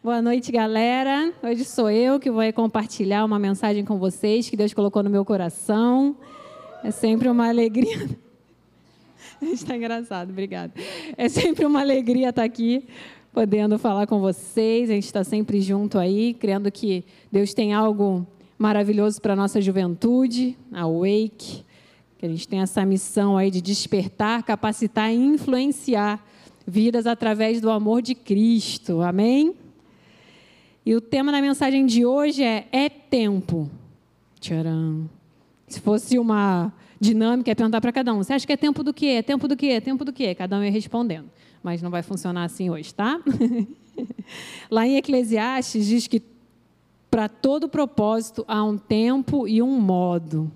Boa noite, galera. Hoje sou eu que vou compartilhar uma mensagem com vocês que Deus colocou no meu coração. É sempre uma alegria. Está engraçado, obrigada. É sempre uma alegria estar aqui, podendo falar com vocês. A gente está sempre junto aí, crendo que Deus tem algo maravilhoso para a nossa juventude, a Wake, que a gente tem essa missão aí de despertar, capacitar e influenciar vidas através do amor de Cristo. Amém? E o tema da mensagem de hoje é É tempo. Tcharam. Se fosse uma dinâmica, é perguntar para cada um: Você acha que é tempo do quê? É tempo do quê? É tempo do quê? Cada um ia respondendo. Mas não vai funcionar assim hoje, tá? Lá em Eclesiastes diz que para todo propósito há um tempo e um modo.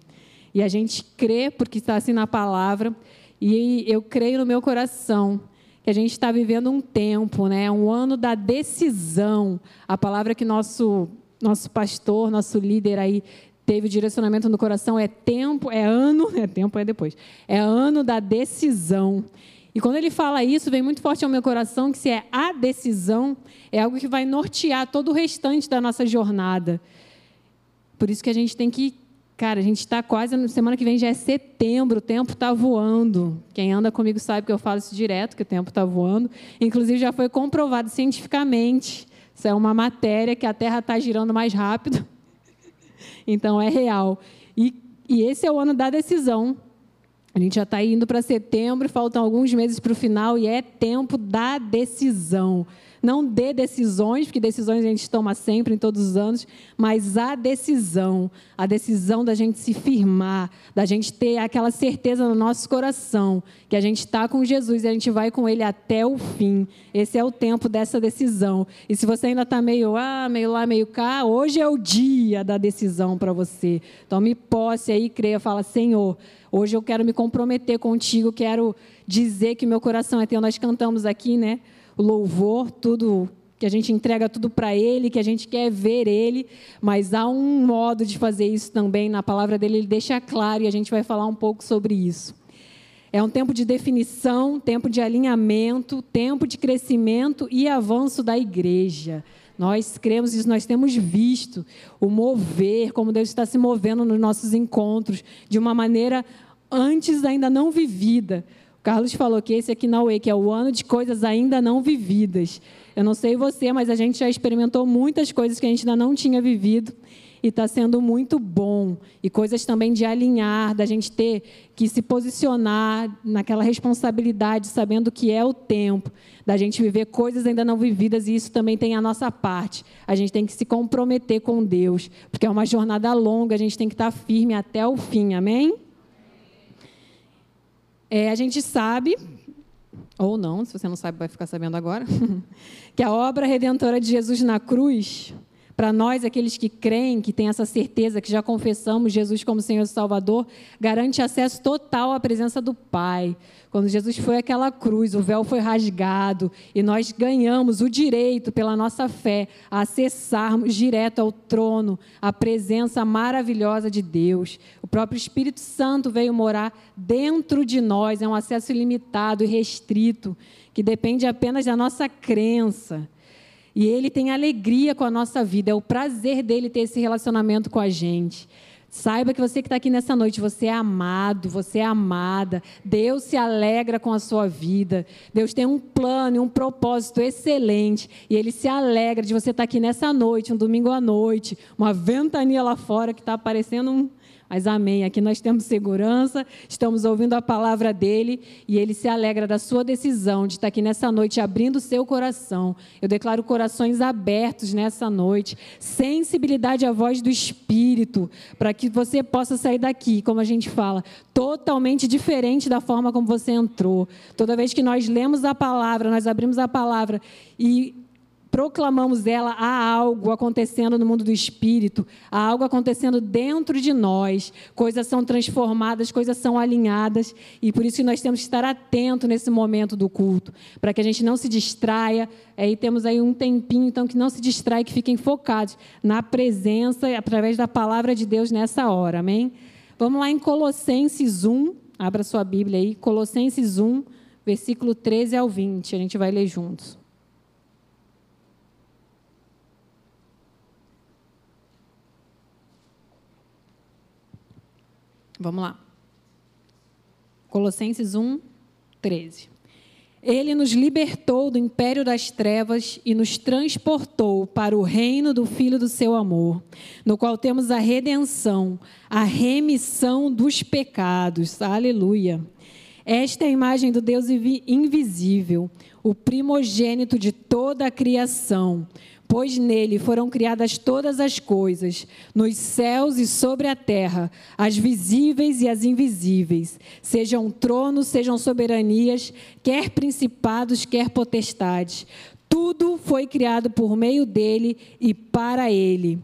E a gente crê, porque está assim na palavra, e eu creio no meu coração que a gente está vivendo um tempo, né, um ano da decisão. A palavra que nosso nosso pastor, nosso líder aí teve o direcionamento no coração é tempo, é ano, é tempo é depois. É ano da decisão. E quando ele fala isso, vem muito forte ao meu coração que se é a decisão, é algo que vai nortear todo o restante da nossa jornada. Por isso que a gente tem que Cara, a gente está quase, semana que vem já é setembro, o tempo está voando. Quem anda comigo sabe que eu falo isso direto, que o tempo está voando. Inclusive, já foi comprovado cientificamente. Isso é uma matéria que a Terra está girando mais rápido. Então, é real. E, e esse é o ano da decisão. A gente já está indo para setembro, faltam alguns meses para o final, e é tempo da decisão. Não dê decisões, porque decisões a gente toma sempre, em todos os anos, mas a decisão, a decisão da gente se firmar, da gente ter aquela certeza no nosso coração que a gente está com Jesus e a gente vai com Ele até o fim. Esse é o tempo dessa decisão. E se você ainda está meio, ah, meio lá, meio cá, hoje é o dia da decisão para você. Tome posse aí, creia, fala, Senhor, hoje eu quero me comprometer contigo, quero dizer que meu coração é teu. Nós cantamos aqui, né? O louvor, tudo que a gente entrega tudo para Ele, que a gente quer ver Ele, mas há um modo de fazer isso também na palavra dele, ele deixa claro e a gente vai falar um pouco sobre isso. É um tempo de definição, tempo de alinhamento, tempo de crescimento e avanço da igreja. Nós cremos isso, nós temos visto o mover, como Deus está se movendo nos nossos encontros, de uma maneira antes ainda não vivida. Carlos falou que esse aqui na que é o ano de coisas ainda não vividas. Eu não sei você, mas a gente já experimentou muitas coisas que a gente ainda não tinha vivido e está sendo muito bom. E coisas também de alinhar, da gente ter que se posicionar naquela responsabilidade, sabendo que é o tempo, da gente viver coisas ainda não vividas, e isso também tem a nossa parte. A gente tem que se comprometer com Deus, porque é uma jornada longa, a gente tem que estar firme até o fim, amém? É, a gente sabe, ou não, se você não sabe, vai ficar sabendo agora, que a obra redentora de Jesus na cruz para nós, aqueles que creem, que têm essa certeza, que já confessamos Jesus como Senhor e Salvador, garante acesso total à presença do Pai. Quando Jesus foi àquela cruz, o véu foi rasgado e nós ganhamos o direito, pela nossa fé, a acessarmos direto ao trono, a presença maravilhosa de Deus. O próprio Espírito Santo veio morar dentro de nós, é um acesso ilimitado e restrito, que depende apenas da nossa crença. E ele tem alegria com a nossa vida, é o prazer dele ter esse relacionamento com a gente. Saiba que você que está aqui nessa noite, você é amado, você é amada. Deus se alegra com a sua vida. Deus tem um plano e um propósito excelente. E Ele se alegra de você estar tá aqui nessa noite, um domingo à noite, uma ventania lá fora que está aparecendo um, mas amém. Aqui nós temos segurança, estamos ouvindo a palavra dele e ele se alegra da sua decisão de estar aqui nessa noite abrindo o seu coração. Eu declaro corações abertos nessa noite, sensibilidade à voz do Espírito, para que você possa sair daqui, como a gente fala, totalmente diferente da forma como você entrou. Toda vez que nós lemos a palavra, nós abrimos a palavra e proclamamos ela, há algo acontecendo no mundo do espírito, há algo acontecendo dentro de nós, coisas são transformadas, coisas são alinhadas, e por isso que nós temos que estar atento nesse momento do culto, para que a gente não se distraia, aí temos aí um tempinho, então que não se distraia, que fiquem focados na presença, através da palavra de Deus nessa hora, amém? Vamos lá em Colossenses 1, abra sua Bíblia aí, Colossenses 1, versículo 13 ao 20, a gente vai ler juntos. Vamos lá. Colossenses 1, 13. Ele nos libertou do império das trevas e nos transportou para o reino do Filho do seu amor, no qual temos a redenção, a remissão dos pecados. Aleluia. Esta é a imagem do Deus invisível, o primogênito de toda a criação pois nele foram criadas todas as coisas, nos céus e sobre a terra, as visíveis e as invisíveis, sejam tronos, sejam soberanias, quer principados, quer potestades. Tudo foi criado por meio dele e para ele.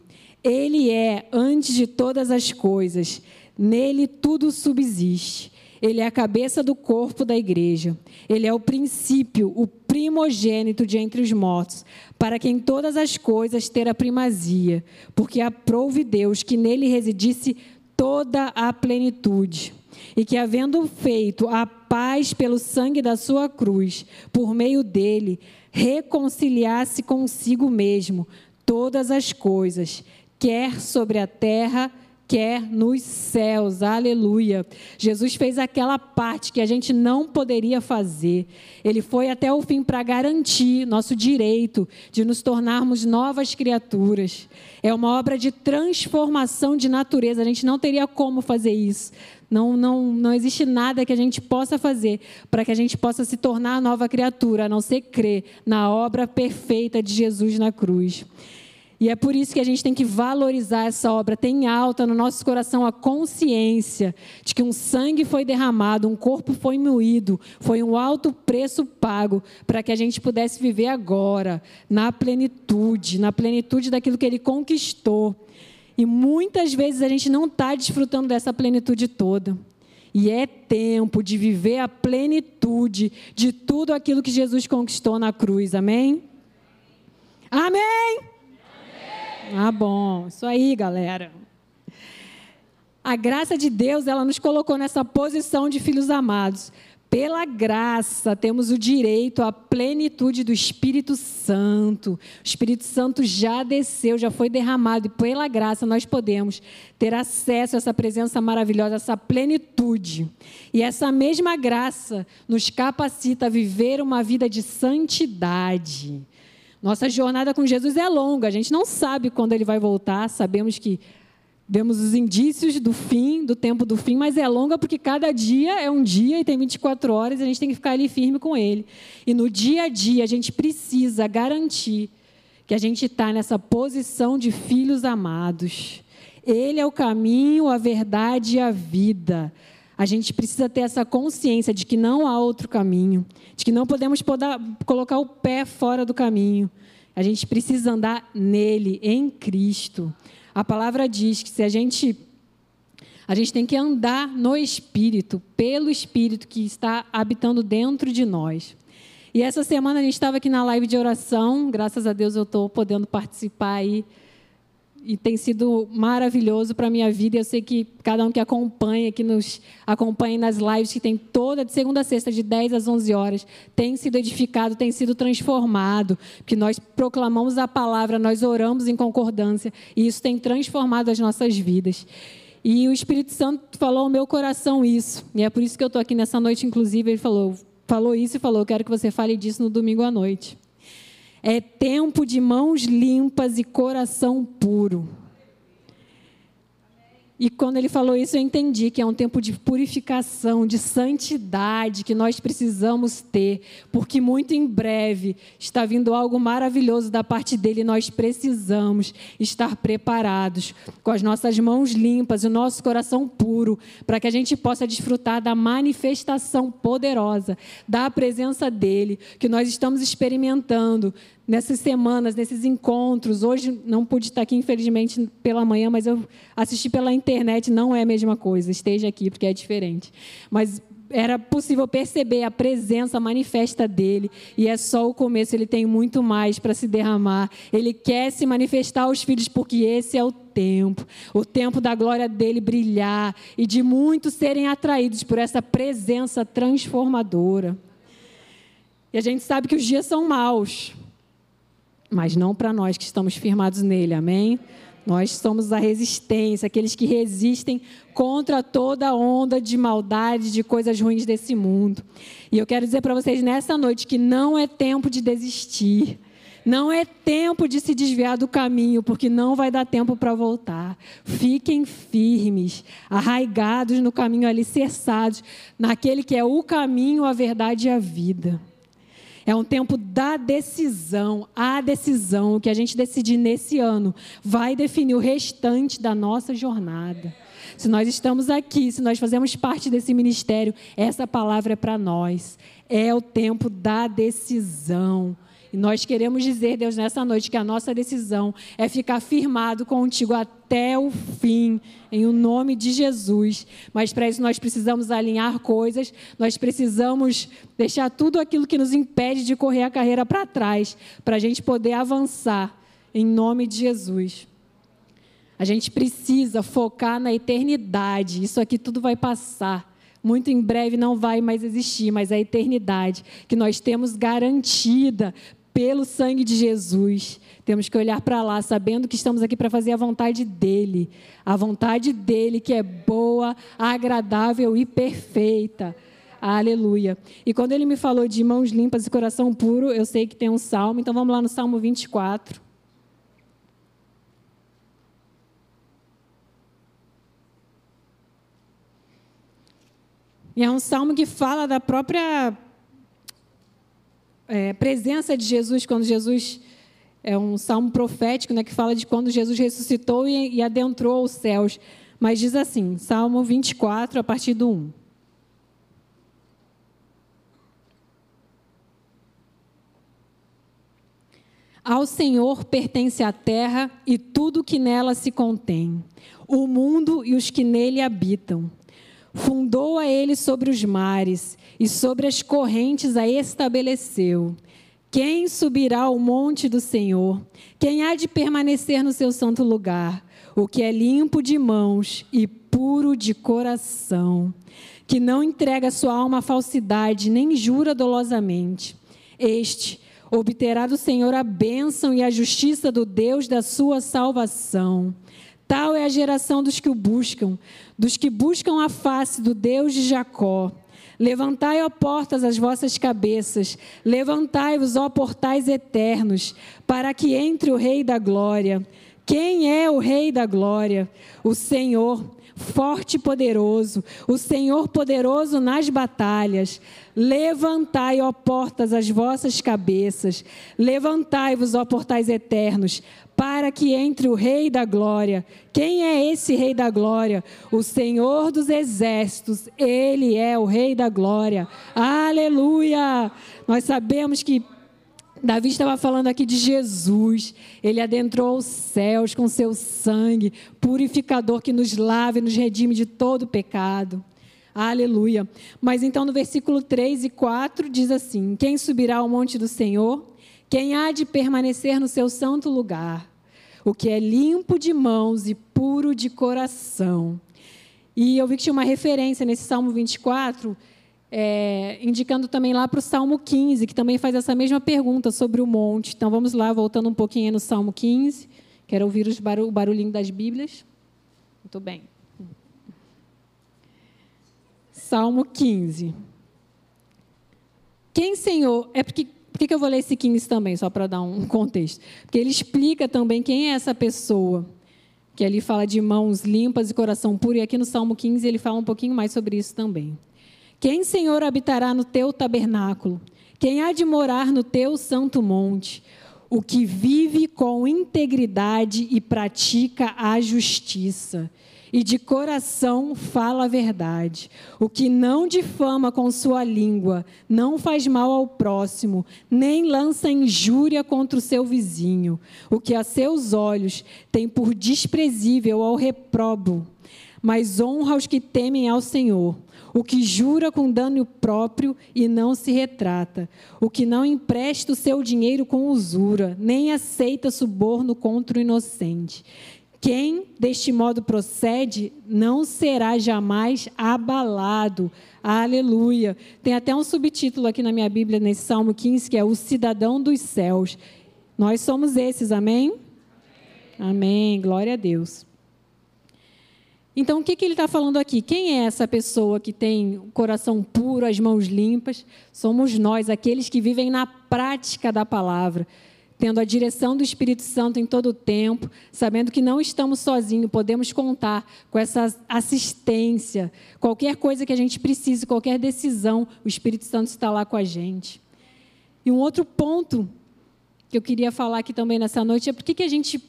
Ele é antes de todas as coisas, nele tudo subsiste. Ele é a cabeça do corpo da igreja. Ele é o princípio, o primogênito de entre os mortos, para que em todas as coisas ter a primazia, porque aprouve Deus que nele residisse toda a plenitude. E que, havendo feito a paz pelo sangue da sua cruz, por meio dele, reconciliasse consigo mesmo todas as coisas, quer sobre a terra, quer nos céus. Aleluia. Jesus fez aquela parte que a gente não poderia fazer. Ele foi até o fim para garantir nosso direito de nos tornarmos novas criaturas. É uma obra de transformação de natureza. A gente não teria como fazer isso. Não, não, não existe nada que a gente possa fazer para que a gente possa se tornar nova criatura, a não ser crer na obra perfeita de Jesus na cruz. E é por isso que a gente tem que valorizar essa obra, tem alta no nosso coração a consciência de que um sangue foi derramado, um corpo foi moído, foi um alto preço pago para que a gente pudesse viver agora, na plenitude, na plenitude daquilo que ele conquistou. E muitas vezes a gente não está desfrutando dessa plenitude toda. E é tempo de viver a plenitude de tudo aquilo que Jesus conquistou na cruz. Amém? Amém? Ah, bom. Isso aí, galera. A graça de Deus, ela nos colocou nessa posição de filhos amados. Pela graça, temos o direito à plenitude do Espírito Santo. O Espírito Santo já desceu, já foi derramado, e pela graça nós podemos ter acesso a essa presença maravilhosa, essa plenitude. E essa mesma graça nos capacita a viver uma vida de santidade. Nossa jornada com Jesus é longa, a gente não sabe quando ele vai voltar, sabemos que vemos os indícios do fim, do tempo do fim, mas é longa porque cada dia é um dia e tem 24 horas e a gente tem que ficar ali firme com ele. E no dia a dia a gente precisa garantir que a gente está nessa posição de filhos amados. Ele é o caminho, a verdade e a vida. A gente precisa ter essa consciência de que não há outro caminho, de que não podemos colocar o pé fora do caminho. A gente precisa andar nele, em Cristo. A palavra diz que se a gente a gente tem que andar no Espírito, pelo Espírito que está habitando dentro de nós. E essa semana a gente estava aqui na live de oração, graças a Deus eu estou podendo participar aí e tem sido maravilhoso para a minha vida. Eu sei que cada um que acompanha, que nos acompanha nas lives, que tem toda, de segunda a sexta, de 10 às 11 horas, tem sido edificado, tem sido transformado, que nós proclamamos a palavra, nós oramos em concordância, e isso tem transformado as nossas vidas. E o Espírito Santo falou ao meu coração isso, e é por isso que eu estou aqui nessa noite, inclusive, ele falou, falou isso e falou, eu quero que você fale disso no domingo à noite. É tempo de mãos limpas e coração puro. E quando ele falou isso, eu entendi que é um tempo de purificação, de santidade que nós precisamos ter, porque muito em breve está vindo algo maravilhoso da parte dele. Nós precisamos estar preparados, com as nossas mãos limpas, o nosso coração puro, para que a gente possa desfrutar da manifestação poderosa da presença dele, que nós estamos experimentando nessas semanas, nesses encontros. Hoje não pude estar aqui, infelizmente, pela manhã, mas eu assisti pela internet, não é a mesma coisa. Esteja aqui, porque é diferente. Mas era possível perceber a presença manifesta dele, e é só o começo, ele tem muito mais para se derramar. Ele quer se manifestar aos filhos, porque esse é o tempo o tempo da glória dele brilhar e de muitos serem atraídos por essa presença transformadora. E a gente sabe que os dias são maus, mas não para nós que estamos firmados nele, amém? Nós somos a resistência, aqueles que resistem contra toda onda de maldade, de coisas ruins desse mundo. E eu quero dizer para vocês nessa noite que não é tempo de desistir. Não é tempo de se desviar do caminho, porque não vai dar tempo para voltar. Fiquem firmes, arraigados no caminho, alicerçados naquele que é o caminho, a verdade e a vida. É um tempo da decisão. A decisão que a gente decidir nesse ano vai definir o restante da nossa jornada. Se nós estamos aqui, se nós fazemos parte desse ministério, essa palavra é para nós. É o tempo da decisão. E nós queremos dizer, Deus, nessa noite, que a nossa decisão é ficar firmado contigo até o fim, em o nome de Jesus. Mas para isso nós precisamos alinhar coisas, nós precisamos deixar tudo aquilo que nos impede de correr a carreira para trás, para a gente poder avançar, em nome de Jesus. A gente precisa focar na eternidade, isso aqui tudo vai passar muito em breve não vai mais existir, mas a eternidade que nós temos garantida pelo sangue de Jesus. Temos que olhar para lá, sabendo que estamos aqui para fazer a vontade dEle. A vontade dEle que é boa, agradável e perfeita. Aleluia. E quando ele me falou de mãos limpas e coração puro, eu sei que tem um salmo, então vamos lá no Salmo 24. E é um salmo que fala da própria é, presença de Jesus, quando Jesus. É um salmo profético né, que fala de quando Jesus ressuscitou e, e adentrou os céus. Mas diz assim, Salmo 24, a partir do 1. Ao Senhor pertence a terra e tudo que nela se contém, o mundo e os que nele habitam. Fundou a ele sobre os mares e sobre as correntes a estabeleceu. Quem subirá ao monte do Senhor? Quem há de permanecer no seu santo lugar? O que é limpo de mãos e puro de coração, que não entrega sua alma à falsidade, nem jura dolosamente. Este obterá do Senhor a bênção e a justiça do Deus da sua salvação. Tal é a geração dos que o buscam, dos que buscam a face do Deus de Jacó. Levantai, ó portas, as vossas cabeças, levantai-vos, ó portais eternos, para que entre o Rei da Glória. Quem é o Rei da Glória? O Senhor, forte e poderoso, o Senhor poderoso nas batalhas. Levantai, ó portas, as vossas cabeças, levantai-vos, ó portais eternos, para que entre o Rei da Glória. Quem é esse Rei da Glória? O Senhor dos Exércitos, ele é o Rei da Glória. Aleluia! Nós sabemos que Davi estava falando aqui de Jesus. Ele adentrou os céus com seu sangue, purificador que nos lava e nos redime de todo pecado. Aleluia. Mas então no versículo 3 e 4 diz assim: Quem subirá ao monte do Senhor? Quem há de permanecer no seu santo lugar? O que é limpo de mãos e puro de coração. E eu vi que tinha uma referência nesse Salmo 24, é, indicando também lá para o Salmo 15, que também faz essa mesma pergunta sobre o monte. Então vamos lá, voltando um pouquinho no Salmo 15. Quero ouvir o barulhinho das Bíblias. Muito bem. Salmo 15. Quem, Senhor, é porque por que, eu vou ler esse 15 também, só para dar um contexto? Porque ele explica também quem é essa pessoa, que ali fala de mãos limpas e coração puro, e aqui no Salmo 15 ele fala um pouquinho mais sobre isso também. Quem, Senhor, habitará no teu tabernáculo? Quem há de morar no teu santo monte? O que vive com integridade e pratica a justiça e de coração fala a verdade. O que não difama com sua língua, não faz mal ao próximo, nem lança injúria contra o seu vizinho. O que a seus olhos tem por desprezível ao reprobo, mas honra os que temem ao Senhor. O que jura com dano próprio e não se retrata. O que não empresta o seu dinheiro com usura, nem aceita suborno contra o inocente quem deste modo procede não será jamais abalado. Aleluia. Tem até um subtítulo aqui na minha Bíblia, nesse Salmo 15, que é O Cidadão dos Céus. Nós somos esses, amém? Amém. Glória a Deus. Então, o que, que ele está falando aqui? Quem é essa pessoa que tem o coração puro, as mãos limpas? Somos nós, aqueles que vivem na prática da palavra, tendo a direção do Espírito Santo em todo o tempo, sabendo que não estamos sozinhos, podemos contar com essa assistência. Qualquer coisa que a gente precise, qualquer decisão, o Espírito Santo está lá com a gente. E um outro ponto que eu queria falar aqui também nessa noite é por que a gente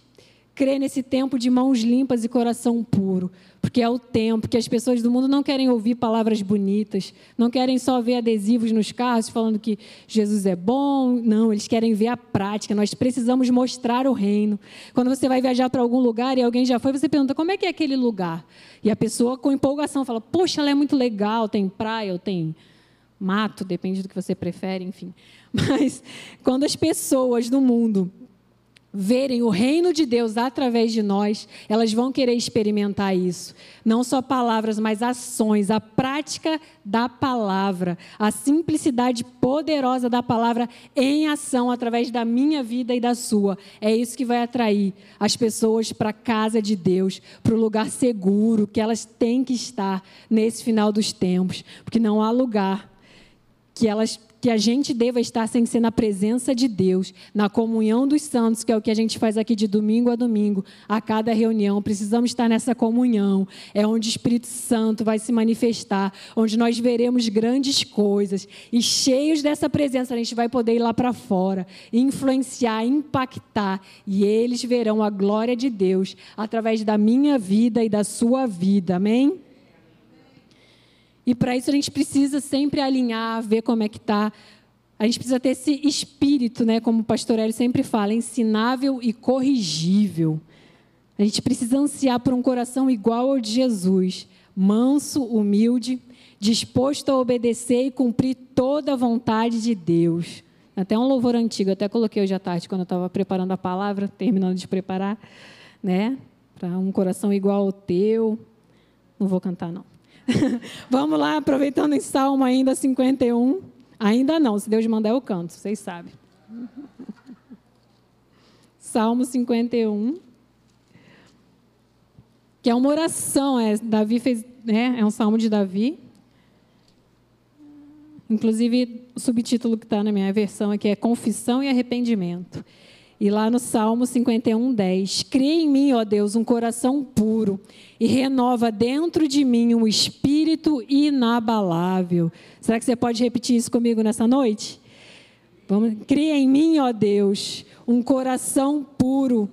crê nesse tempo de mãos limpas e coração puro, porque é o tempo que as pessoas do mundo não querem ouvir palavras bonitas, não querem só ver adesivos nos carros falando que Jesus é bom, não, eles querem ver a prática. Nós precisamos mostrar o reino. Quando você vai viajar para algum lugar e alguém já foi, você pergunta como é que é aquele lugar? E a pessoa com empolgação fala: "Poxa, ela é muito legal, tem praia, ou tem mato, depende do que você prefere, enfim". Mas quando as pessoas do mundo verem o reino de Deus através de nós, elas vão querer experimentar isso. Não só palavras, mas ações, a prática da palavra, a simplicidade poderosa da palavra em ação através da minha vida e da sua. É isso que vai atrair as pessoas para a casa de Deus, para o lugar seguro que elas têm que estar nesse final dos tempos, porque não há lugar que elas que a gente deva estar sem ser na presença de Deus, na comunhão dos santos, que é o que a gente faz aqui de domingo a domingo, a cada reunião. Precisamos estar nessa comunhão. É onde o Espírito Santo vai se manifestar, onde nós veremos grandes coisas. E cheios dessa presença, a gente vai poder ir lá para fora, influenciar, impactar. E eles verão a glória de Deus através da minha vida e da sua vida. Amém? E para isso a gente precisa sempre alinhar, ver como é que está. A gente precisa ter esse espírito, né, como o pastor Hélio sempre fala, ensinável e corrigível. A gente precisa ansiar por um coração igual ao de Jesus, manso, humilde, disposto a obedecer e cumprir toda a vontade de Deus. Até um louvor antigo, até coloquei hoje à tarde, quando eu estava preparando a palavra, terminando de preparar, né? Para um coração igual ao teu. Não vou cantar, não. Vamos lá, aproveitando em Salmo ainda 51. Ainda não, se Deus mandar eu canto, vocês sabem. Salmo 51. Que é uma oração, é, Davi fez, né, é um salmo de Davi. Inclusive, o subtítulo que está na minha versão aqui é Confissão e Arrependimento. E lá no Salmo 51, 10. Cria em mim, ó Deus, um coração puro e renova dentro de mim um espírito inabalável. Será que você pode repetir isso comigo nessa noite? Vamos, cria em mim, ó Deus, um coração puro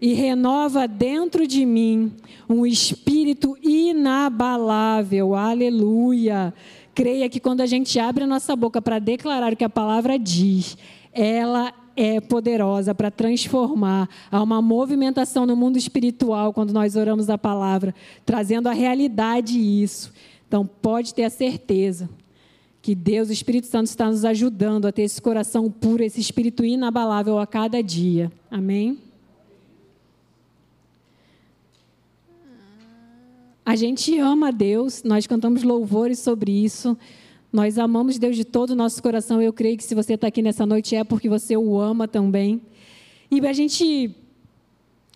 e renova dentro de mim um espírito inabalável. Aleluia. Creia que quando a gente abre a nossa boca para declarar o que a palavra diz, ela é poderosa para transformar. Há uma movimentação no mundo espiritual quando nós oramos a palavra, trazendo a realidade isso. Então, pode ter a certeza que Deus, o Espírito Santo, está nos ajudando a ter esse coração puro, esse espírito inabalável a cada dia. Amém? A gente ama Deus, nós cantamos louvores sobre isso. Nós amamos Deus de todo o nosso coração. Eu creio que se você está aqui nessa noite é porque você o ama também. E a gente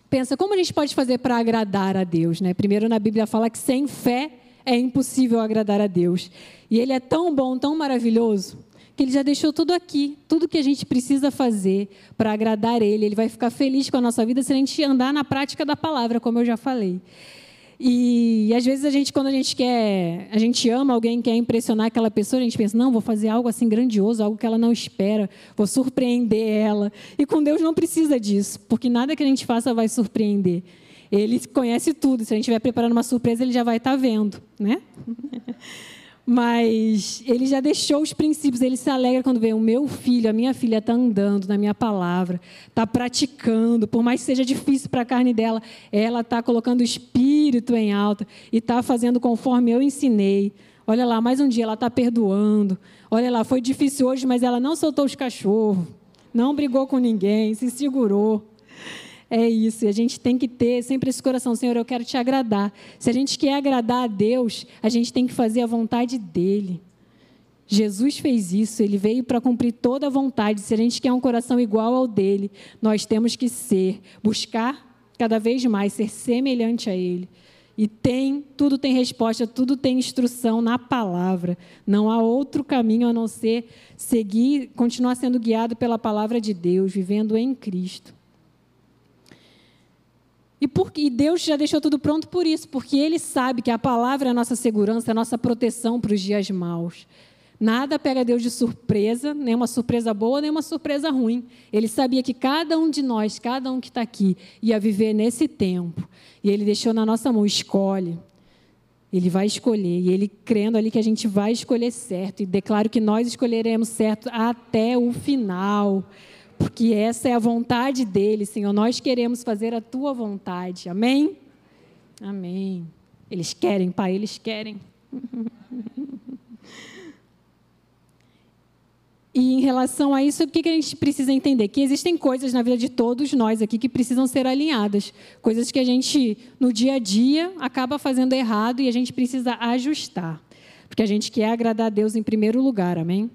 pensa, como a gente pode fazer para agradar a Deus? Né? Primeiro, na Bíblia fala que sem fé é impossível agradar a Deus. E Ele é tão bom, tão maravilhoso, que Ele já deixou tudo aqui, tudo que a gente precisa fazer para agradar Ele. Ele vai ficar feliz com a nossa vida se a gente andar na prática da palavra, como eu já falei. E, e, às vezes a gente, quando a gente quer, a gente ama alguém, quer impressionar aquela pessoa, a gente pensa, não, vou fazer algo assim grandioso, algo que ela não espera, vou surpreender ela. E com Deus não precisa disso, porque nada que a gente faça vai surpreender. Ele conhece tudo. Se a gente estiver preparando uma surpresa, ele já vai estar vendo, né? Mas ele já deixou os princípios, ele se alegra quando vê o meu filho, a minha filha está andando na minha palavra, está praticando, por mais que seja difícil para a carne dela, ela está colocando o espírito em alta e está fazendo conforme eu ensinei. Olha lá, mais um dia ela está perdoando. Olha lá, foi difícil hoje, mas ela não soltou os cachorros, não brigou com ninguém, se segurou. É isso, e a gente tem que ter sempre esse coração, Senhor, eu quero te agradar. Se a gente quer agradar a Deus, a gente tem que fazer a vontade dEle. Jesus fez isso, ele veio para cumprir toda a vontade. Se a gente quer um coração igual ao dele, nós temos que ser, buscar cada vez mais ser semelhante a Ele. E tem, tudo tem resposta, tudo tem instrução na palavra. Não há outro caminho a não ser seguir, continuar sendo guiado pela palavra de Deus, vivendo em Cristo. E, porque, e Deus já deixou tudo pronto por isso, porque Ele sabe que a palavra é a nossa segurança, é a nossa proteção para os dias maus. Nada pega Deus de surpresa, nem uma surpresa boa, nem uma surpresa ruim. Ele sabia que cada um de nós, cada um que está aqui, ia viver nesse tempo. E Ele deixou na nossa mão: escolhe. Ele vai escolher. E Ele crendo ali que a gente vai escolher certo. E declaro que nós escolheremos certo até o final. Porque essa é a vontade dele, Senhor. Nós queremos fazer a tua vontade. Amém? Amém. Eles querem, Pai, eles querem. E em relação a isso, o que a gente precisa entender? Que existem coisas na vida de todos nós aqui que precisam ser alinhadas. Coisas que a gente, no dia a dia, acaba fazendo errado e a gente precisa ajustar. Porque a gente quer agradar a Deus em primeiro lugar, amém?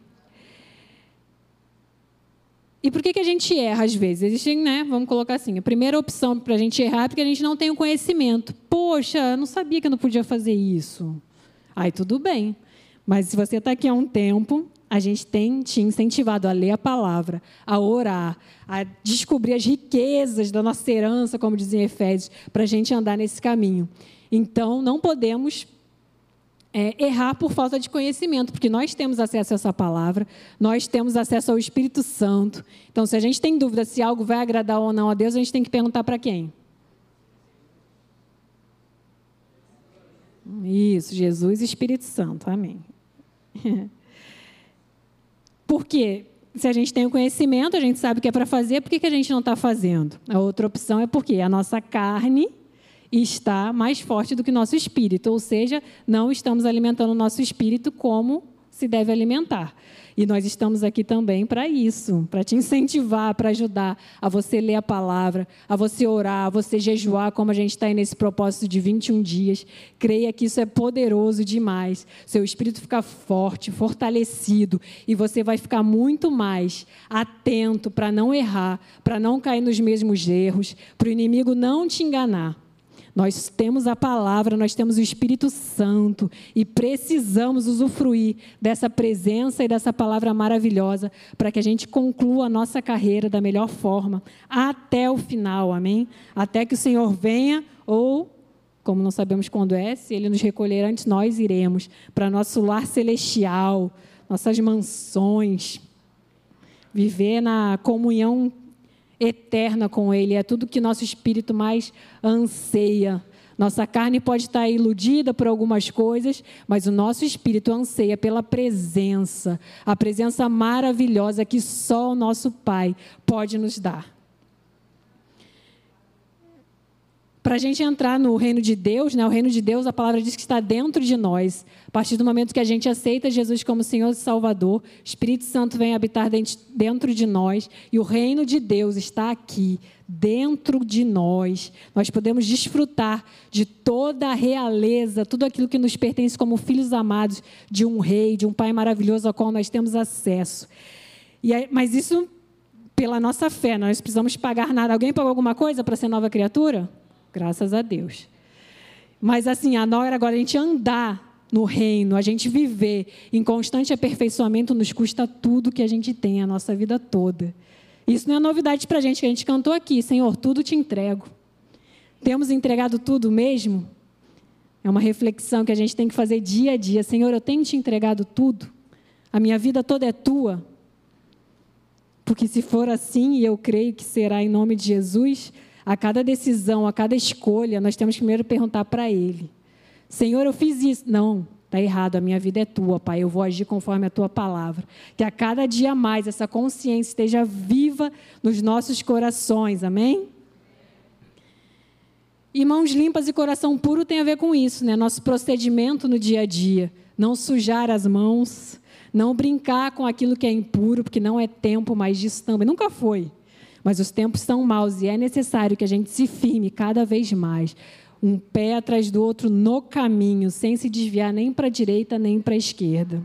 E por que, que a gente erra às vezes? Existem, né? Vamos colocar assim: a primeira opção para a gente errar é porque a gente não tem o conhecimento. Poxa, eu não sabia que eu não podia fazer isso. Aí tudo bem. Mas se você está aqui há um tempo, a gente tem te incentivado a ler a palavra, a orar, a descobrir as riquezas da nossa herança, como dizia Efésios, para a gente andar nesse caminho. Então, não podemos é, errar por falta de conhecimento, porque nós temos acesso a essa palavra, nós temos acesso ao Espírito Santo. Então, se a gente tem dúvida se algo vai agradar ou não a Deus, a gente tem que perguntar para quem? Isso, Jesus e Espírito Santo. Amém. Porque se a gente tem o conhecimento, a gente sabe o que é para fazer, por que, que a gente não está fazendo? A outra opção é porque a nossa carne está mais forte do que nosso espírito, ou seja, não estamos alimentando o nosso espírito como se deve alimentar. E nós estamos aqui também para isso, para te incentivar, para ajudar a você ler a palavra, a você orar, a você jejuar, como a gente está aí nesse propósito de 21 dias. Creia que isso é poderoso demais. Seu espírito fica forte, fortalecido, e você vai ficar muito mais atento para não errar, para não cair nos mesmos erros, para o inimigo não te enganar. Nós temos a palavra, nós temos o Espírito Santo e precisamos usufruir dessa presença e dessa palavra maravilhosa para que a gente conclua a nossa carreira da melhor forma até o final, amém? Até que o Senhor venha ou como não sabemos quando é, se ele nos recolher antes, nós iremos para nosso lar celestial, nossas mansões, viver na comunhão eterna com Ele, é tudo que nosso espírito mais anseia. Nossa carne pode estar iludida por algumas coisas, mas o nosso espírito anseia pela presença, a presença maravilhosa que só o nosso Pai pode nos dar. Para a gente entrar no reino de Deus, né? o reino de Deus, a palavra diz que está dentro de nós. A partir do momento que a gente aceita Jesus como Senhor e Salvador, Espírito Santo vem habitar dentro de nós e o reino de Deus está aqui, dentro de nós. Nós podemos desfrutar de toda a realeza, tudo aquilo que nos pertence como filhos amados de um rei, de um pai maravilhoso ao qual nós temos acesso. E aí, mas isso pela nossa fé, nós precisamos pagar nada. Alguém pagou alguma coisa para ser nova criatura? Graças a Deus. Mas assim, a hora agora a gente andar no reino, a gente viver em constante aperfeiçoamento nos custa tudo que a gente tem a nossa vida toda. Isso não é novidade para a gente, que a gente cantou aqui, Senhor, tudo te entrego. Temos entregado tudo mesmo? É uma reflexão que a gente tem que fazer dia a dia. Senhor, eu tenho te entregado tudo. A minha vida toda é tua. Porque se for assim, e eu creio que será em nome de Jesus, a cada decisão, a cada escolha, nós temos que primeiro perguntar para Ele: Senhor, eu fiz isso. Não, está errado, a minha vida é tua, Pai, eu vou agir conforme a tua palavra. Que a cada dia mais essa consciência esteja viva nos nossos corações, amém? E mãos limpas e coração puro tem a ver com isso, né? Nosso procedimento no dia a dia. Não sujar as mãos, não brincar com aquilo que é impuro, porque não é tempo mais disso também. Nunca foi. Mas os tempos são maus e é necessário que a gente se firme cada vez mais, um pé atrás do outro no caminho, sem se desviar nem para a direita nem para a esquerda.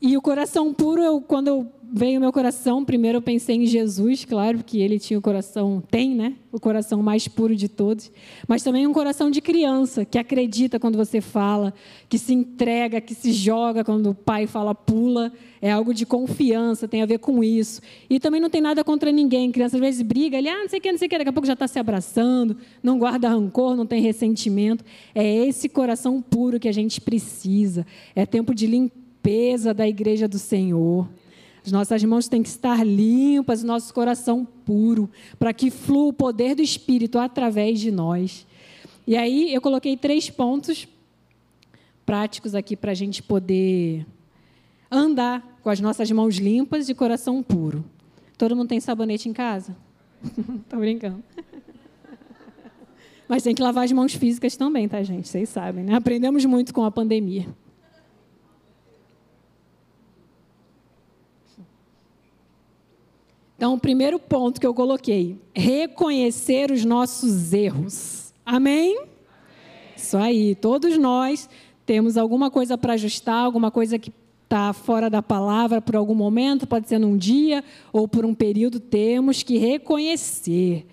E o coração puro, eu, quando eu veio meu coração, primeiro eu pensei em Jesus, claro, que ele tinha o coração, tem, né? O coração mais puro de todos, mas também um coração de criança, que acredita quando você fala, que se entrega, que se joga quando o pai fala pula, é algo de confiança, tem a ver com isso. E também não tem nada contra ninguém, criança às vezes briga, ele, ah, não sei o que, não sei o que, daqui a pouco já está se abraçando, não guarda rancor, não tem ressentimento. É esse coração puro que a gente precisa. É tempo de limpeza da igreja do Senhor. As nossas mãos têm que estar limpas, nosso coração puro, para que flua o poder do Espírito através de nós. E aí eu coloquei três pontos práticos aqui para a gente poder andar com as nossas mãos limpas e coração puro. Todo mundo tem sabonete em casa? Estou brincando. Mas tem que lavar as mãos físicas também, tá, gente? Vocês sabem, né? Aprendemos muito com a pandemia. Então, o primeiro ponto que eu coloquei: reconhecer os nossos erros. Amém? Amém. Isso aí. Todos nós temos alguma coisa para ajustar, alguma coisa que está fora da palavra por algum momento, pode ser num dia ou por um período, temos que reconhecer.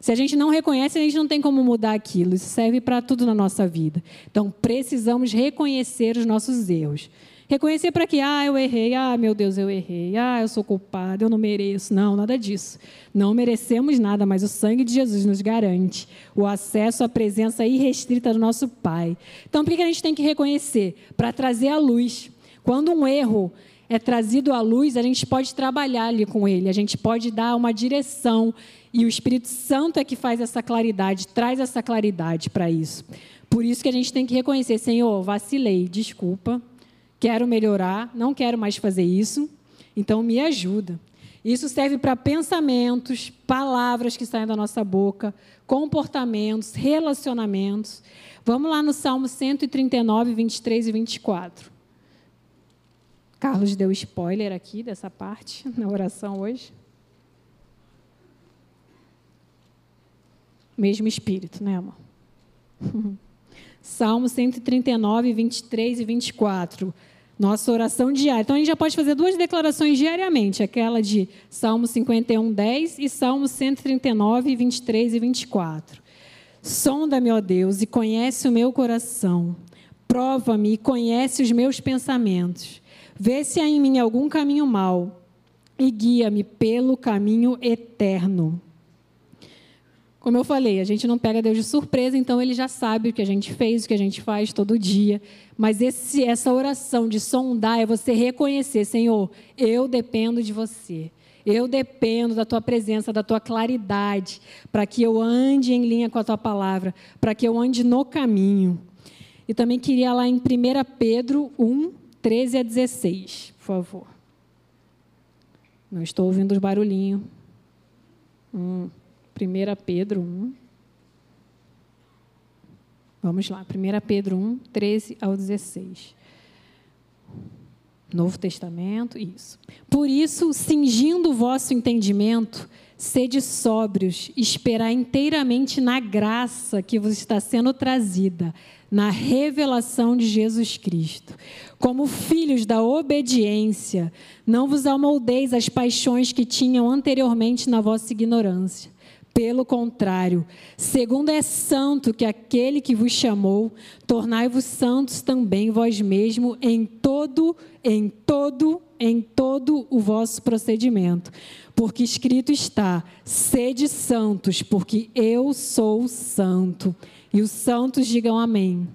Se a gente não reconhece, a gente não tem como mudar aquilo. Isso serve para tudo na nossa vida. Então, precisamos reconhecer os nossos erros. Reconhecer para que, ah, eu errei, ah, meu Deus, eu errei, ah, eu sou culpado, eu não mereço. Não, nada disso. Não merecemos nada, mas o sangue de Jesus nos garante o acesso à presença irrestrita do nosso Pai. Então, por que a gente tem que reconhecer? Para trazer a luz. Quando um erro é trazido à luz, a gente pode trabalhar ali com ele, a gente pode dar uma direção e o Espírito Santo é que faz essa claridade, traz essa claridade para isso. Por isso que a gente tem que reconhecer, Senhor, vacilei, desculpa, quero melhorar, não quero mais fazer isso, então me ajuda. Isso serve para pensamentos, palavras que saem da nossa boca, comportamentos, relacionamentos. Vamos lá no Salmo 139, 23 e 24. Carlos deu spoiler aqui dessa parte na oração hoje. Mesmo espírito, né, amor? Salmo 139, 23 e 24. Nossa oração diária. Então a gente já pode fazer duas declarações diariamente, aquela de Salmo 51, 10 e Salmo 139, 23 e 24. Sonda-me, ó Deus, e conhece o meu coração. Prova-me e conhece os meus pensamentos. Vê se há em mim algum caminho mau e guia-me pelo caminho eterno. Como eu falei, a gente não pega Deus de surpresa, então ele já sabe o que a gente fez, o que a gente faz todo dia. Mas esse, essa oração de sondar é você reconhecer, Senhor, eu dependo de você. Eu dependo da tua presença, da tua claridade, para que eu ande em linha com a tua palavra, para que eu ande no caminho. E também queria lá em 1 Pedro 1, 13 a 16, por favor. Não estou ouvindo os barulhinhos. Hum. 1 Pedro 1. Vamos lá, 1 Pedro 1, 13 ao 16. Novo Testamento, isso. Por isso, cingindo o vosso entendimento, sede sóbrios, esperar inteiramente na graça que vos está sendo trazida, na revelação de Jesus Cristo. Como filhos da obediência, não vos amoldeis as paixões que tinham anteriormente na vossa ignorância pelo contrário, segundo é santo que aquele que vos chamou, tornai-vos santos também vós mesmos em todo, em todo, em todo o vosso procedimento. Porque escrito está: sede santos, porque eu sou santo. E os santos digam amém.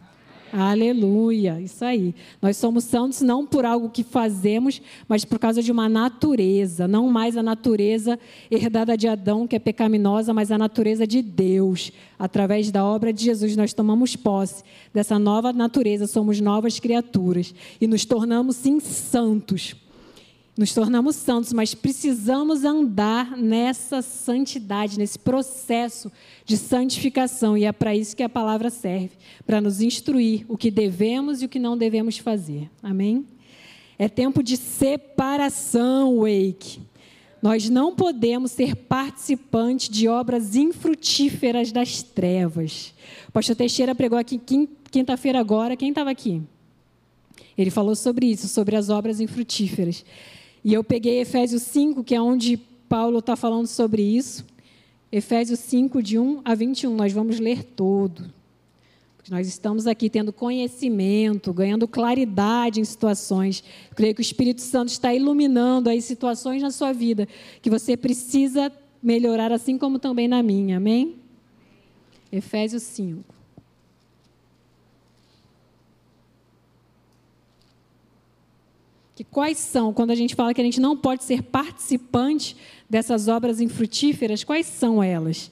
Aleluia, isso aí. Nós somos santos não por algo que fazemos, mas por causa de uma natureza, não mais a natureza herdada de Adão, que é pecaminosa, mas a natureza de Deus. Através da obra de Jesus, nós tomamos posse dessa nova natureza, somos novas criaturas e nos tornamos, sim, santos nos tornamos santos, mas precisamos andar nessa santidade, nesse processo de santificação, e é para isso que a palavra serve para nos instruir o que devemos e o que não devemos fazer. Amém? É tempo de separação, Wake. Nós não podemos ser participantes de obras infrutíferas das trevas. O pastor Teixeira pregou aqui quinta-feira agora. Quem estava aqui? Ele falou sobre isso, sobre as obras infrutíferas. E eu peguei Efésios 5, que é onde Paulo está falando sobre isso. Efésios 5, de 1 a 21. Nós vamos ler todo. Porque nós estamos aqui tendo conhecimento, ganhando claridade em situações. Creio que o Espírito Santo está iluminando aí situações na sua vida que você precisa melhorar, assim como também na minha. Amém? Efésios 5. Que quais são, quando a gente fala que a gente não pode ser participante dessas obras infrutíferas, quais são elas?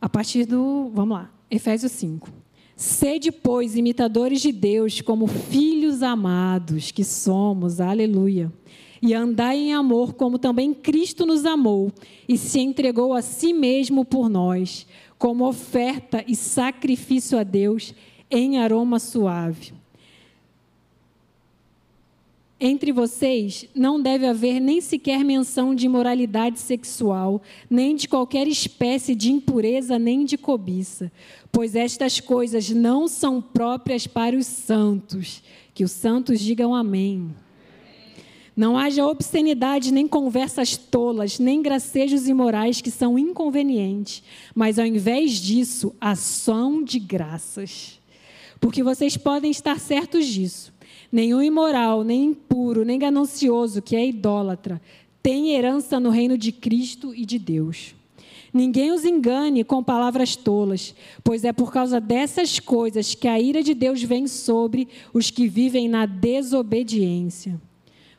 A partir do, vamos lá, Efésios 5. Sede, pois, imitadores de Deus, como filhos amados que somos, aleluia. E andai em amor, como também Cristo nos amou e se entregou a si mesmo por nós, como oferta e sacrifício a Deus em aroma suave. Entre vocês não deve haver nem sequer menção de imoralidade sexual, nem de qualquer espécie de impureza, nem de cobiça, pois estas coisas não são próprias para os santos. Que os santos digam amém. Não haja obscenidade, nem conversas tolas, nem gracejos imorais que são inconvenientes, mas ao invés disso, ação de graças. Porque vocês podem estar certos disso Nenhum imoral, nem impuro, nem ganancioso, que é idólatra, tem herança no reino de Cristo e de Deus. Ninguém os engane com palavras tolas, pois é por causa dessas coisas que a ira de Deus vem sobre os que vivem na desobediência.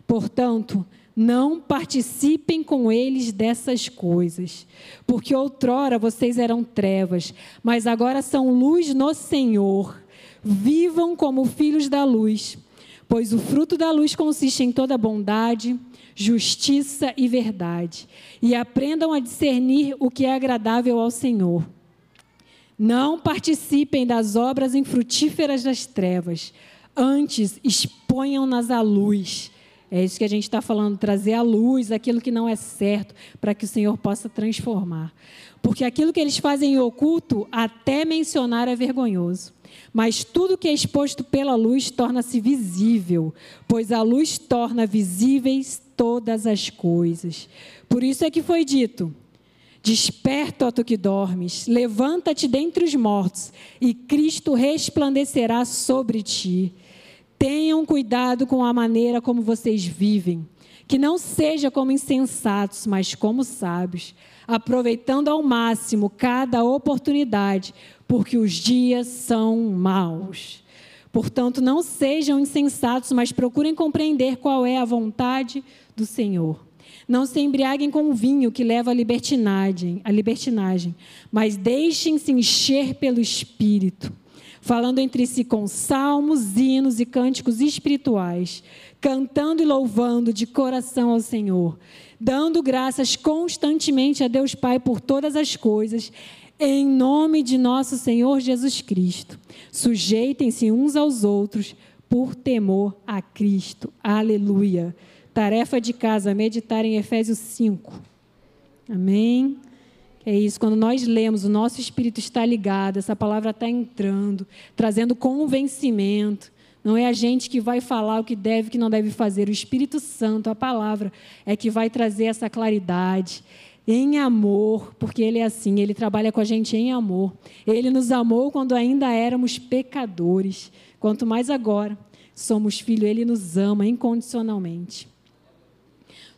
Portanto, não participem com eles dessas coisas, porque outrora vocês eram trevas, mas agora são luz no Senhor. Vivam como filhos da luz Pois o fruto da luz consiste em toda bondade, justiça e verdade. E aprendam a discernir o que é agradável ao Senhor. Não participem das obras infrutíferas das trevas, antes exponham-nas à luz. É isso que a gente está falando, trazer à luz aquilo que não é certo, para que o Senhor possa transformar. Porque aquilo que eles fazem em oculto, até mencionar é vergonhoso. Mas tudo que é exposto pela luz torna-se visível, pois a luz torna visíveis todas as coisas. Por isso é que foi dito: Desperta, ó tu que dormes, levanta-te dentre os mortos, e Cristo resplandecerá sobre ti. Tenham cuidado com a maneira como vocês vivem, que não seja como insensatos, mas como sábios, aproveitando ao máximo cada oportunidade, porque os dias são maus. Portanto, não sejam insensatos, mas procurem compreender qual é a vontade do Senhor. Não se embriaguem com o vinho que leva à libertinagem, à libertinagem, mas deixem-se encher pelo Espírito, falando entre si com salmos, hinos e cânticos espirituais, cantando e louvando de coração ao Senhor, dando graças constantemente a Deus Pai por todas as coisas em nome de nosso Senhor Jesus Cristo. Sujeitem-se uns aos outros por temor a Cristo. Aleluia. Tarefa de casa, meditar em Efésios 5. Amém. É isso, quando nós lemos, o nosso espírito está ligado, essa palavra está entrando, trazendo convencimento. Não é a gente que vai falar o que deve e que não deve fazer. O Espírito Santo, a palavra, é que vai trazer essa claridade em amor, porque Ele é assim, Ele trabalha com a gente em amor. Ele nos amou quando ainda éramos pecadores, quanto mais agora somos filhos, Ele nos ama incondicionalmente.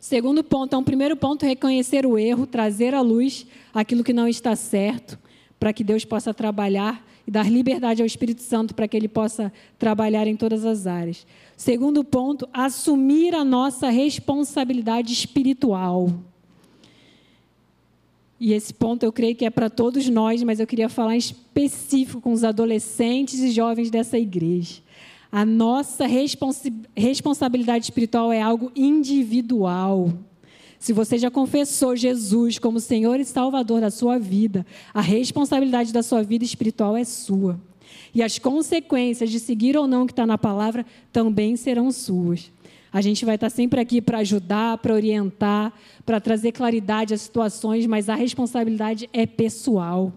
Segundo ponto, então, o primeiro ponto, reconhecer o erro, trazer à luz aquilo que não está certo, para que Deus possa trabalhar e dar liberdade ao Espírito Santo para que ele possa trabalhar em todas as áreas. Segundo ponto, assumir a nossa responsabilidade espiritual. E esse ponto eu creio que é para todos nós, mas eu queria falar em específico com os adolescentes e jovens dessa igreja. A nossa responsabilidade espiritual é algo individual. Se você já confessou Jesus como Senhor e Salvador da sua vida, a responsabilidade da sua vida espiritual é sua. E as consequências de seguir ou não o que está na palavra também serão suas. A gente vai estar sempre aqui para ajudar, para orientar, para trazer claridade às situações, mas a responsabilidade é pessoal.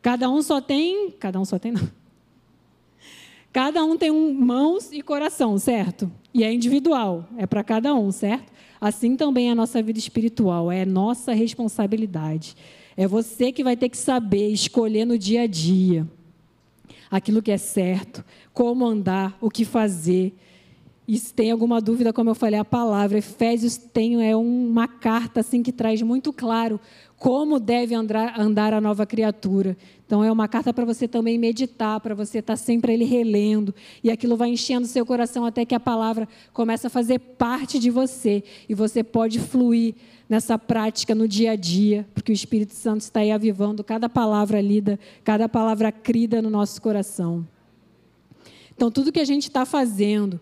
Cada um só tem, cada um só tem não. Cada um tem um mãos e coração, certo? E é individual, é para cada um, certo? Assim também é a nossa vida espiritual, é nossa responsabilidade. É você que vai ter que saber escolher no dia a dia aquilo que é certo, como andar, o que fazer. E se tem alguma dúvida, como eu falei, a palavra Efésios tem é uma carta assim que traz muito claro como deve andar, andar a nova criatura. Então é uma carta para você também meditar, para você estar tá sempre ele relendo, e aquilo vai enchendo seu coração até que a palavra começa a fazer parte de você e você pode fluir nessa prática no dia a dia, porque o Espírito Santo está aí avivando cada palavra lida, cada palavra crida no nosso coração. Então tudo que a gente está fazendo,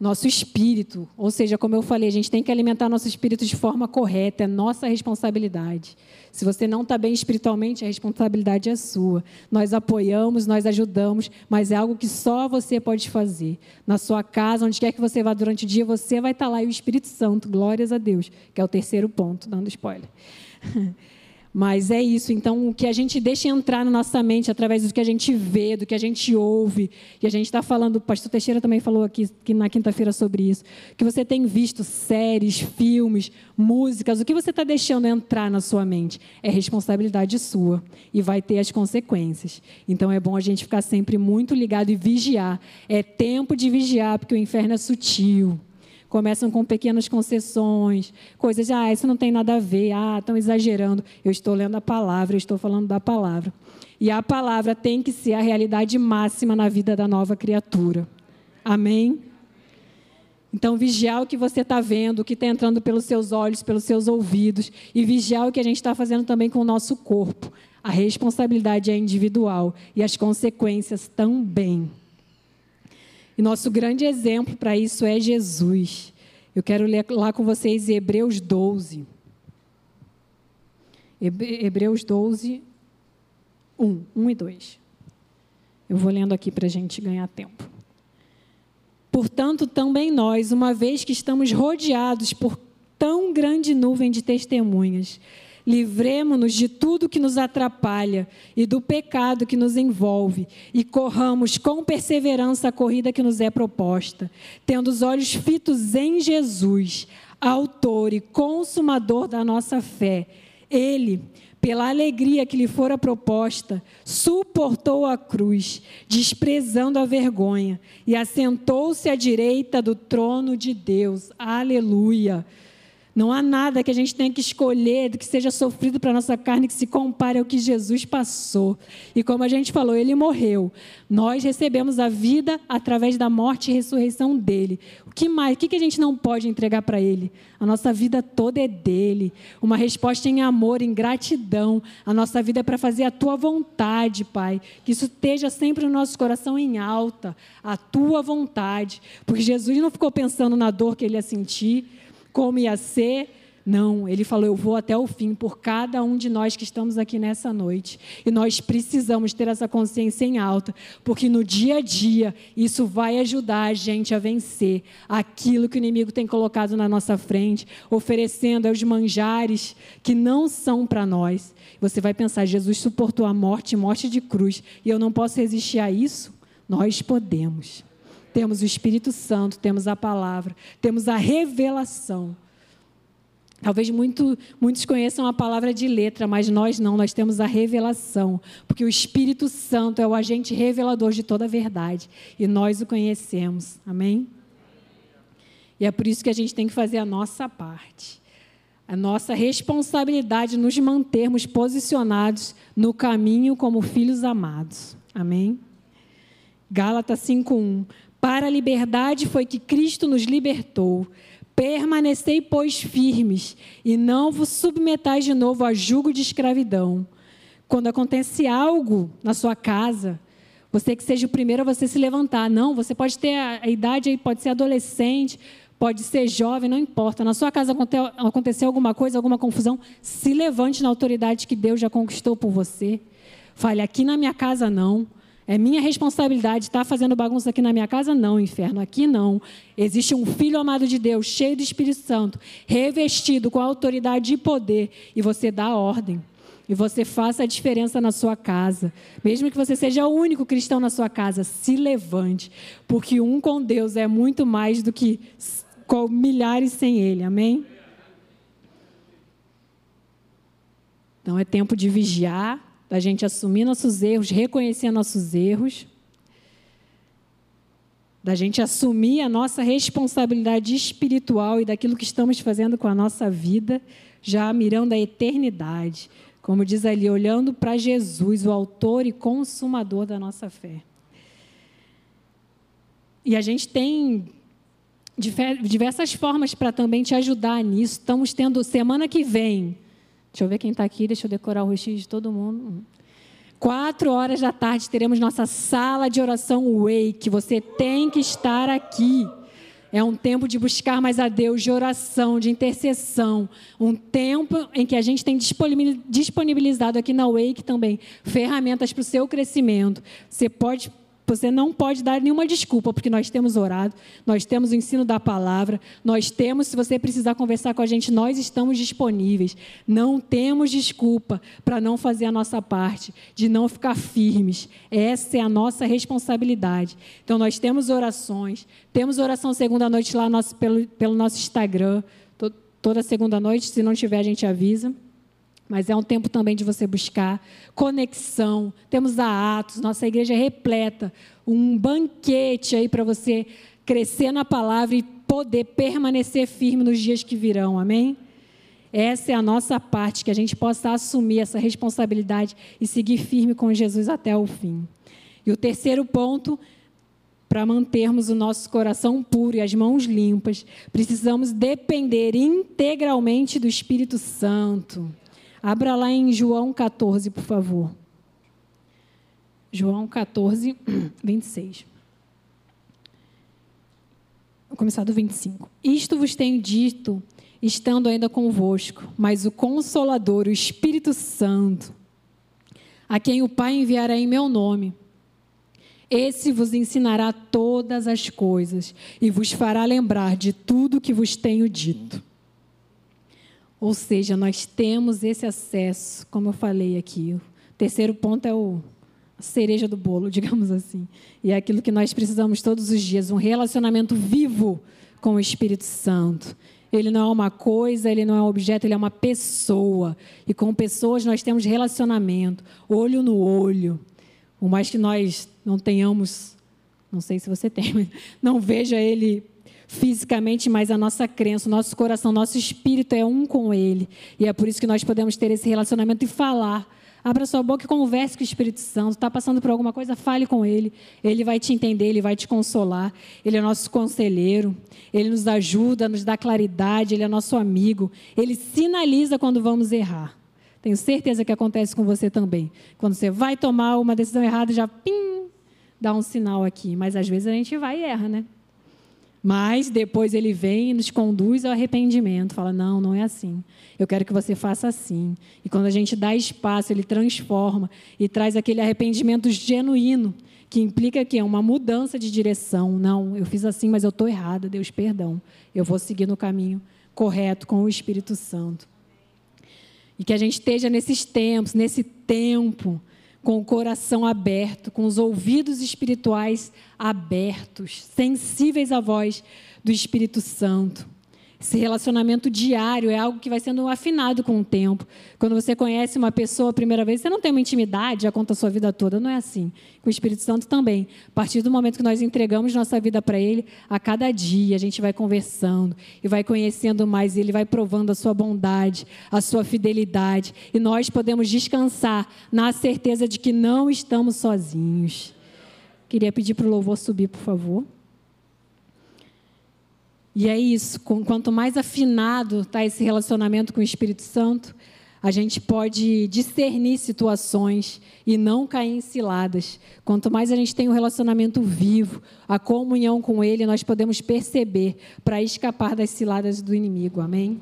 nosso espírito. Ou seja, como eu falei, a gente tem que alimentar nosso espírito de forma correta, é nossa responsabilidade. Se você não está bem espiritualmente, a responsabilidade é sua. Nós apoiamos, nós ajudamos, mas é algo que só você pode fazer. Na sua casa, onde quer que você vá durante o dia, você vai estar tá lá e o Espírito Santo, glórias a Deus, que é o terceiro ponto, dando spoiler. Mas é isso, então o que a gente deixa entrar na nossa mente através do que a gente vê, do que a gente ouve, e a gente está falando, o pastor Teixeira também falou aqui que na quinta-feira sobre isso, que você tem visto séries, filmes, músicas, o que você está deixando entrar na sua mente é responsabilidade sua e vai ter as consequências. Então é bom a gente ficar sempre muito ligado e vigiar. É tempo de vigiar, porque o inferno é sutil começam com pequenas concessões, coisas, ah, isso não tem nada a ver, ah, estão exagerando. Eu estou lendo a palavra, eu estou falando da palavra. E a palavra tem que ser a realidade máxima na vida da nova criatura. Amém? Então, vigiar o que você está vendo, o que está entrando pelos seus olhos, pelos seus ouvidos, e vigiar o que a gente está fazendo também com o nosso corpo. A responsabilidade é individual e as consequências também. E nosso grande exemplo para isso é Jesus. Eu quero ler lá com vocês Hebreus 12. Hebreus 12, 1, 1 e 2. Eu vou lendo aqui para a gente ganhar tempo. Portanto, também nós, uma vez que estamos rodeados por tão grande nuvem de testemunhas, Livremos-nos de tudo que nos atrapalha e do pecado que nos envolve e corramos com perseverança a corrida que nos é proposta, tendo os olhos fitos em Jesus, autor e consumador da nossa fé. Ele, pela alegria que lhe fora proposta, suportou a cruz, desprezando a vergonha, e assentou-se à direita do trono de Deus. Aleluia. Não há nada que a gente tenha que escolher, que seja sofrido para a nossa carne, que se compare ao que Jesus passou. E como a gente falou, ele morreu. Nós recebemos a vida através da morte e ressurreição dele. O que mais? O que a gente não pode entregar para ele? A nossa vida toda é dele. Uma resposta em amor, em gratidão. A nossa vida é para fazer a tua vontade, Pai. Que isso esteja sempre no nosso coração em alta. A tua vontade. Porque Jesus não ficou pensando na dor que ele ia sentir como ia ser. Não, ele falou: Eu vou até o fim por cada um de nós que estamos aqui nessa noite. E nós precisamos ter essa consciência em alta, porque no dia a dia isso vai ajudar a gente a vencer aquilo que o inimigo tem colocado na nossa frente, oferecendo aos manjares que não são para nós. Você vai pensar: Jesus suportou a morte, morte de cruz, e eu não posso resistir a isso? Nós podemos. Temos o Espírito Santo, temos a palavra, temos a revelação. Talvez muito, muitos conheçam a palavra de letra, mas nós não, nós temos a revelação, porque o Espírito Santo é o agente revelador de toda a verdade e nós o conhecemos. Amém? E é por isso que a gente tem que fazer a nossa parte. A nossa responsabilidade nos mantermos posicionados no caminho como filhos amados. Amém? Gálatas 5:1 para a liberdade foi que Cristo nos libertou. Permanecei, pois, firmes, e não vos submetais de novo a jugo de escravidão. Quando acontece algo na sua casa, você que seja o primeiro a você se levantar. Não, você pode ter a, idade aí, pode ser adolescente, pode ser jovem, não importa. Na sua casa aconteceu alguma coisa, alguma confusão, se levante na autoridade que Deus já conquistou por você. Fale, aqui na minha casa não. É minha responsabilidade estar fazendo bagunça aqui na minha casa? Não, inferno, aqui não. Existe um filho amado de Deus, cheio do Espírito Santo, revestido com autoridade e poder, e você dá ordem. e você faça a diferença na sua casa. Mesmo que você seja o único cristão na sua casa, se levante, porque um com Deus é muito mais do que milhares sem Ele. Amém? Então é tempo de vigiar, da gente assumir nossos erros, reconhecer nossos erros, da gente assumir a nossa responsabilidade espiritual e daquilo que estamos fazendo com a nossa vida, já mirando a eternidade. Como diz ali, olhando para Jesus, o autor e consumador da nossa fé. E a gente tem diversas formas para também te ajudar nisso. Estamos tendo semana que vem. Deixa eu ver quem está aqui, deixa eu decorar o rostinho de todo mundo. Quatro horas da tarde teremos nossa sala de oração Wake. Você tem que estar aqui. É um tempo de buscar mais a Deus, de oração, de intercessão. Um tempo em que a gente tem disponibilizado aqui na Wake também ferramentas para o seu crescimento. Você pode você não pode dar nenhuma desculpa, porque nós temos orado, nós temos o ensino da palavra, nós temos, se você precisar conversar com a gente, nós estamos disponíveis. Não temos desculpa para não fazer a nossa parte, de não ficar firmes. Essa é a nossa responsabilidade. Então, nós temos orações, temos oração segunda noite lá nosso, pelo, pelo nosso Instagram, toda segunda noite, se não tiver, a gente avisa mas é um tempo também de você buscar conexão. Temos a Atos, nossa igreja é repleta, um banquete aí para você crescer na palavra e poder permanecer firme nos dias que virão. Amém? Essa é a nossa parte, que a gente possa assumir essa responsabilidade e seguir firme com Jesus até o fim. E o terceiro ponto, para mantermos o nosso coração puro e as mãos limpas, precisamos depender integralmente do Espírito Santo. Abra lá em João 14, por favor. João 14, 26. Vou começar do 25. Isto vos tenho dito, estando ainda convosco, mas o Consolador, o Espírito Santo, a quem o Pai enviará em meu nome, esse vos ensinará todas as coisas e vos fará lembrar de tudo que vos tenho dito. Ou seja, nós temos esse acesso, como eu falei aqui. O terceiro ponto é o a cereja do bolo, digamos assim. E é aquilo que nós precisamos todos os dias, um relacionamento vivo com o Espírito Santo. Ele não é uma coisa, ele não é um objeto, ele é uma pessoa. E com pessoas nós temos relacionamento, olho no olho. Por mais que nós não tenhamos, não sei se você tem, mas não veja ele fisicamente, mas a nossa crença, o nosso coração, nosso espírito é um com Ele. E é por isso que nós podemos ter esse relacionamento e falar. Abra sua boca e converse com o Espírito Santo. Está passando por alguma coisa, fale com Ele. Ele vai te entender, Ele vai te consolar. Ele é nosso conselheiro. Ele nos ajuda, nos dá claridade. Ele é nosso amigo. Ele sinaliza quando vamos errar. Tenho certeza que acontece com você também. Quando você vai tomar uma decisão errada, já pim, dá um sinal aqui. Mas às vezes a gente vai e erra, né? Mas depois ele vem e nos conduz ao arrependimento. Fala: não, não é assim. Eu quero que você faça assim. E quando a gente dá espaço, ele transforma e traz aquele arrependimento genuíno, que implica que é uma mudança de direção. Não, eu fiz assim, mas eu estou errada. Deus, perdão. Eu vou seguir no caminho correto com o Espírito Santo. E que a gente esteja nesses tempos, nesse tempo com o coração aberto, com os ouvidos espirituais abertos, sensíveis à voz do Espírito Santo. Esse relacionamento diário é algo que vai sendo afinado com o tempo. Quando você conhece uma pessoa a primeira vez, você não tem uma intimidade, já conta a sua vida toda. Não é assim. Com o Espírito Santo também. A partir do momento que nós entregamos nossa vida para Ele, a cada dia a gente vai conversando e vai conhecendo mais. Ele vai provando a sua bondade, a sua fidelidade. E nós podemos descansar na certeza de que não estamos sozinhos. Queria pedir para o louvor subir, por favor. E é isso, quanto mais afinado está esse relacionamento com o Espírito Santo, a gente pode discernir situações e não cair em ciladas. Quanto mais a gente tem um relacionamento vivo, a comunhão com Ele, nós podemos perceber para escapar das ciladas do inimigo. Amém?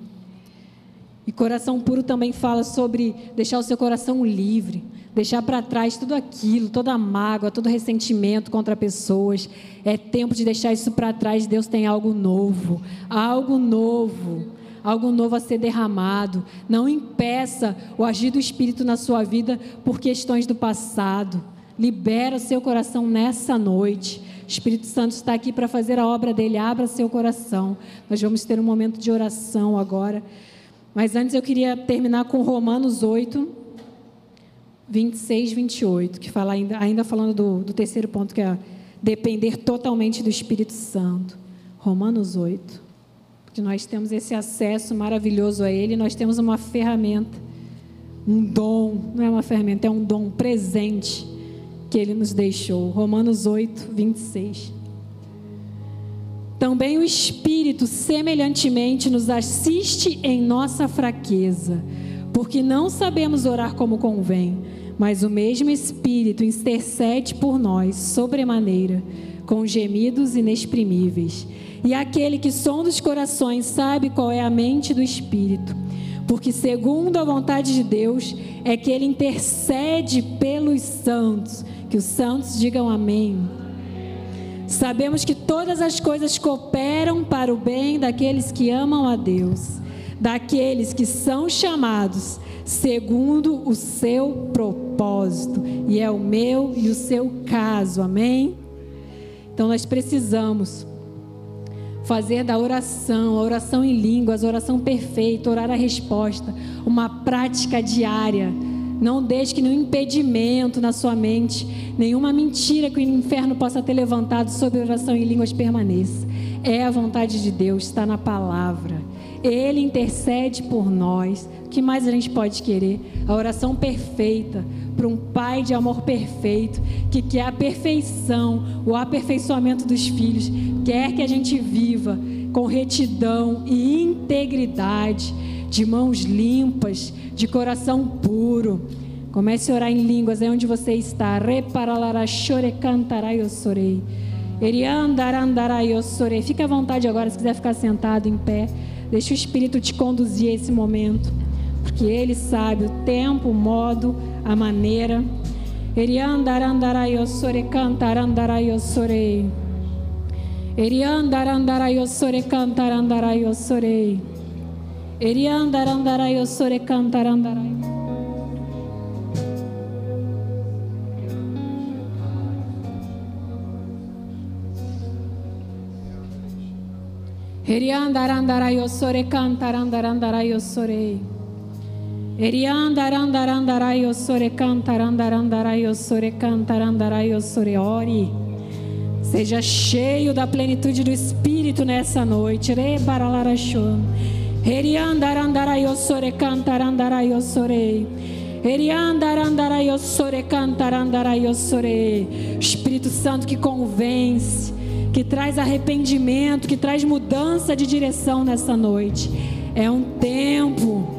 E coração puro também fala sobre deixar o seu coração livre, deixar para trás tudo aquilo, toda a mágoa, todo ressentimento contra pessoas. É tempo de deixar isso para trás. Deus tem algo novo, algo novo, algo novo a ser derramado. Não impeça o agir do Espírito na sua vida por questões do passado. Libera o seu coração nessa noite. O Espírito Santo está aqui para fazer a obra dele. Abra seu coração. Nós vamos ter um momento de oração agora. Mas antes eu queria terminar com Romanos 8, 26, 28, que fala ainda, ainda falando do, do terceiro ponto, que é depender totalmente do Espírito Santo. Romanos 8. Porque nós temos esse acesso maravilhoso a Ele, nós temos uma ferramenta, um dom, não é uma ferramenta, é um dom, presente que Ele nos deixou. Romanos 8, 26. Também o Espírito, semelhantemente, nos assiste em nossa fraqueza, porque não sabemos orar como convém, mas o mesmo Espírito intercede por nós, sobremaneira, com gemidos inexprimíveis. E aquele que sonda os corações sabe qual é a mente do Espírito, porque, segundo a vontade de Deus, é que ele intercede pelos santos. Que os santos digam amém. Sabemos que todas as coisas cooperam para o bem daqueles que amam a Deus, daqueles que são chamados segundo o seu propósito, e é o meu e o seu caso, amém? Então nós precisamos fazer da oração, a oração em línguas, a oração perfeita, orar a resposta, uma prática diária não deixe que nenhum impedimento na sua mente, nenhuma mentira que o inferno possa ter levantado sobre oração em línguas permaneça. É a vontade de Deus, está na palavra. Ele intercede por nós. O que mais a gente pode querer? A oração perfeita para um Pai de amor perfeito, que quer a perfeição, o aperfeiçoamento dos filhos, quer que a gente viva com retidão e integridade de mãos limpas, de coração puro. Comece a orar em línguas, é onde você está. Reparalarachore cantarai ossorei. Eriandarandarai ossorei. Fique à vontade agora, se quiser ficar sentado em pé. Deixe o Espírito te conduzir a esse momento. Porque Ele sabe o tempo, o modo, a maneira. Eriandarandarai ossore cantarandarai ossorei. Eriandarandarai ossore cantarandarai ossorei. Eriandarandarai osore cantarandarai. Eriandarandarai osore cantarandarandarai osore. Eriandarandarandarai osore cantarandarandarai osore cantarandarai osore. Ore. Seja cheio da plenitude do Espírito nessa noite. Rebaralaraxô. Eriandarandaraiossore cantarandaraiossorei. Eriandarandaraiossore cantarandaraiossorei. Espírito Santo que convence, que traz arrependimento, que traz mudança de direção nessa noite. É um tempo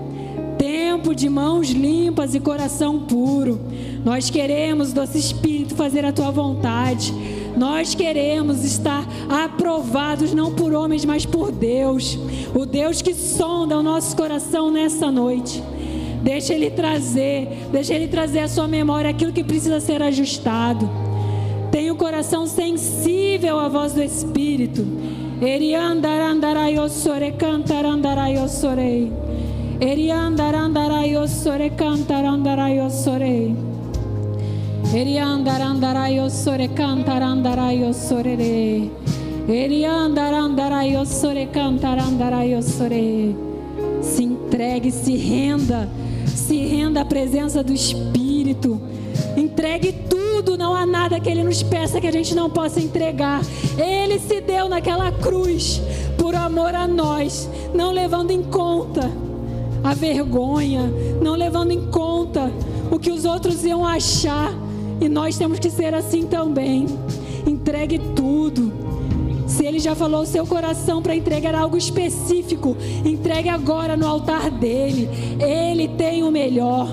tempo de mãos limpas e coração puro. Nós queremos, doce Espírito, fazer a tua vontade. Nós queremos estar aprovados não por homens, mas por Deus. O Deus que sonda o nosso coração nessa noite. Deixa Ele trazer, deixa Ele trazer à sua memória aquilo que precisa ser ajustado. Tenha o coração sensível à voz do Espírito. Eriandarandaraiosore cantarandaraiossorei. Eriandarandaraiosore cantarandaraiossorei. Eriandarandaraiossore cantarandaraiossore. Eriandarandaraiossore cantarandaraiossore. Se entregue, se renda, se renda à presença do Espírito. Entregue tudo, não há nada que Ele nos peça que a gente não possa entregar. Ele se deu naquela cruz por amor a nós, não levando em conta a vergonha, não levando em conta o que os outros iam achar e nós temos que ser assim também. Entregue tudo. Se ele já falou o seu coração para entregar algo específico, entregue agora no altar dele. Ele tem o melhor.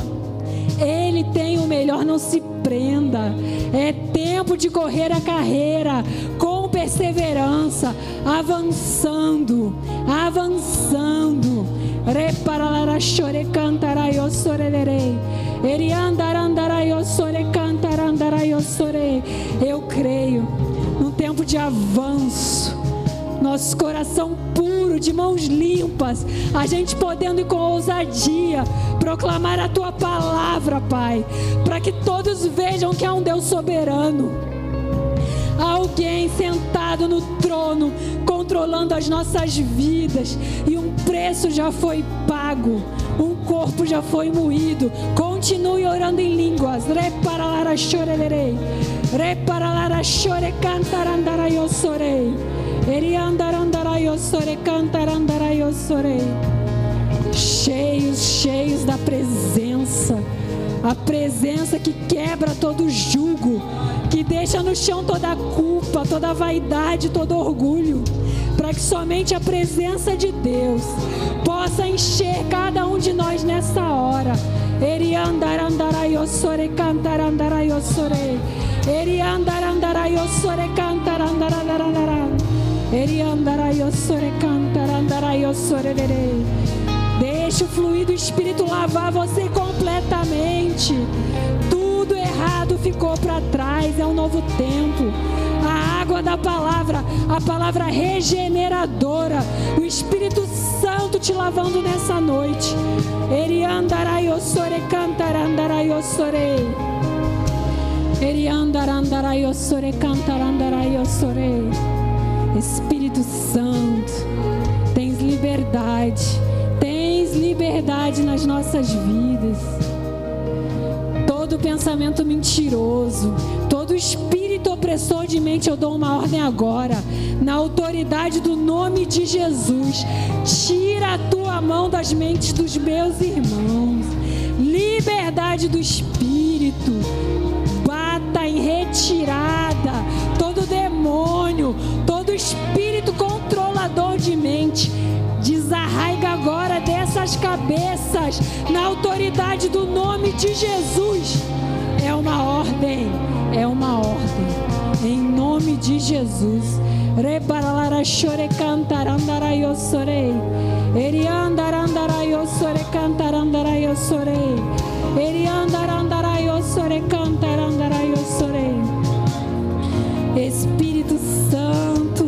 Ele tem o melhor, não se prenda. É tempo de correr a carreira com perseverança, avançando, avançando. Reparalara chore cantarai o sorerei. Eu creio num tempo de avanço. Nosso coração puro de mãos limpas, a gente podendo ir com ousadia proclamar a tua palavra, Pai, para que todos vejam que há um Deus soberano. Alguém sentado no trono, controlando as nossas vidas, e um preço já foi pago, corpo já foi moído. Continue orando em línguas. Reparalara chorerei. Reparalara chore cantarandara eu sorei. Eriandarandara eu sore cantarandara eu sorei. Cheios, cheios da presença. A presença que quebra todo jugo, que deixa no chão toda culpa, toda vaidade, todo orgulho para que somente a presença de Deus possa encher cada um de nós nessa hora. Deixe o fluido Espírito lavar você completamente. Errado ficou para trás, é um novo tempo a água da palavra, a palavra regeneradora, o Espírito Santo te lavando nessa noite. Ele andarai ossore cantarandarai ossorei. Ele andarandarai ossore cantarandarai ossorei. Espírito Santo, tens liberdade, tens liberdade nas nossas vidas. Todo pensamento mentiroso, todo espírito opressor de mente, eu dou uma ordem agora, na autoridade do nome de Jesus. Tira a tua mão das mentes dos meus irmãos. Liberdade do espírito. Bata em retirada todo demônio, todo espírito controlador de mente. Desarraiga agora dessas cabeças, na autoridade do nome de Jesus. É uma ordem é uma ordem. Em nome de Jesus. Reparalara chore cantarandara eu sorei. Eriandarandara eu sore cantarandara eu sorei. Eriandarandara eu sore cantarandara eu sorei. Espírito Santo,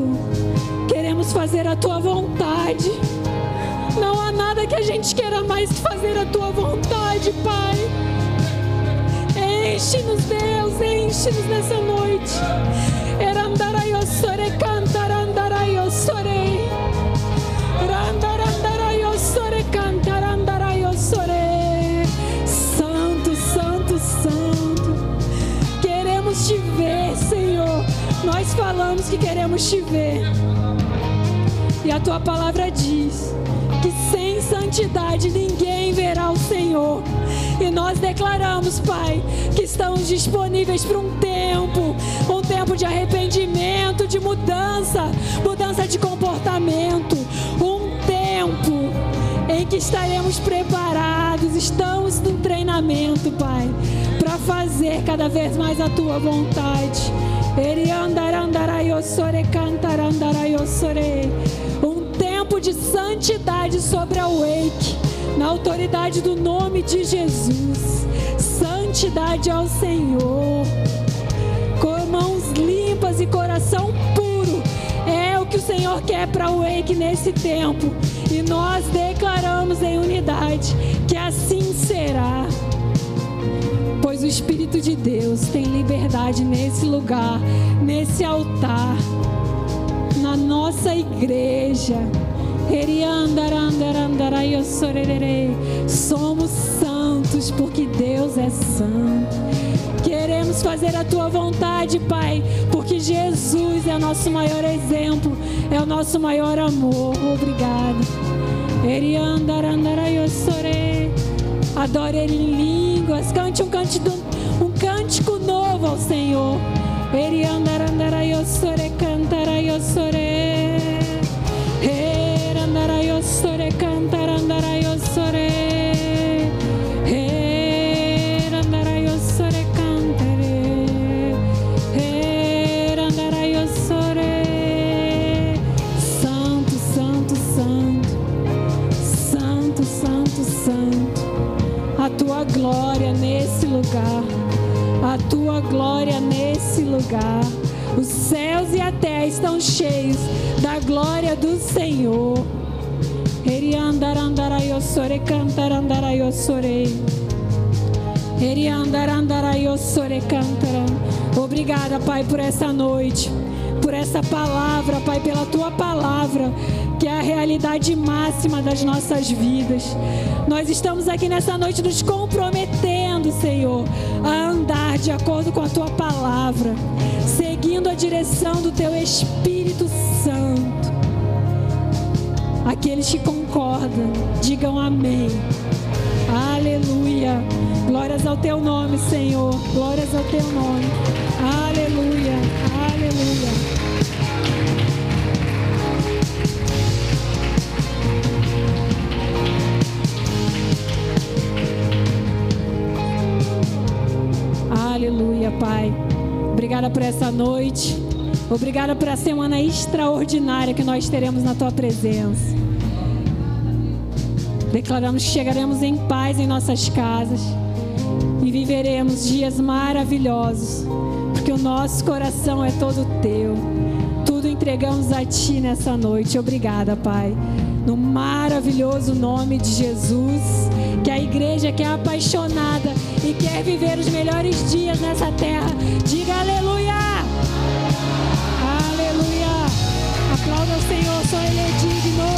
queremos fazer a tua vontade. Gente queira mais fazer a tua vontade, Pai. Enche-nos, Deus, enche-nos nessa noite. Erandaraiosore, cantarandaraiosorei. Randarandaraiossore, cantarandaraiossore. Santo, Santo, Santo. Queremos te ver, Senhor. Nós falamos que queremos te ver. E a tua palavra diz que sem santidade ninguém verá o Senhor. E nós declaramos, Pai, que estamos disponíveis para um tempo, um tempo de arrependimento, de mudança, mudança de comportamento, um tempo em que estaremos preparados, estamos no treinamento, Pai, para fazer cada vez mais a tua vontade. Um de santidade sobre a Wake na autoridade do nome de Jesus. Santidade ao Senhor, com mãos limpas e coração puro. É o que o Senhor quer para o Wake nesse tempo. E nós declaramos em unidade que assim será. Pois o Espírito de Deus tem liberdade nesse lugar, nesse altar, na nossa igreja. Somos santos porque Deus é santo. Queremos fazer a tua vontade, Pai, porque Jesus é o nosso maior exemplo, é o nosso maior amor. Obrigado. Adore Ele em línguas, cante um, cântico, um cântico novo ao Senhor. Eriandarandarayossore, cantarayosore. Sore cantar andarayo sore. Her andarayo sore cantare Her andarayo sore. Santo, santo, santo. Santo, santo, santo. A tua glória nesse lugar. A tua glória nesse lugar. Os céus e a terra estão cheios da glória do Senhor. Eriandarandarayossore cantarandarayossorei. Eriandarandarayossore cantaran. Obrigada, Pai, por essa noite, por essa palavra, Pai, pela tua palavra que é a realidade máxima das nossas vidas. Nós estamos aqui nessa noite nos comprometendo, Senhor, a andar de acordo com a tua palavra, seguindo a direção do teu Espírito Santo. Aqueles que concordam, digam amém. Aleluia. Glórias ao teu nome, Senhor. Glórias ao teu nome. Aleluia. Aleluia. Aleluia, Pai. Obrigada por essa noite. Obrigada por a semana extraordinária que nós teremos na tua presença. Declaramos que chegaremos em paz em nossas casas e viveremos dias maravilhosos, porque o nosso coração é todo teu. Tudo entregamos a ti nessa noite. Obrigada, Pai. No maravilhoso nome de Jesus, que a igreja que é apaixonada e quer viver os melhores dias nessa terra, diga aleluia! Aleluia! Aplauda o Senhor, só Ele é digno.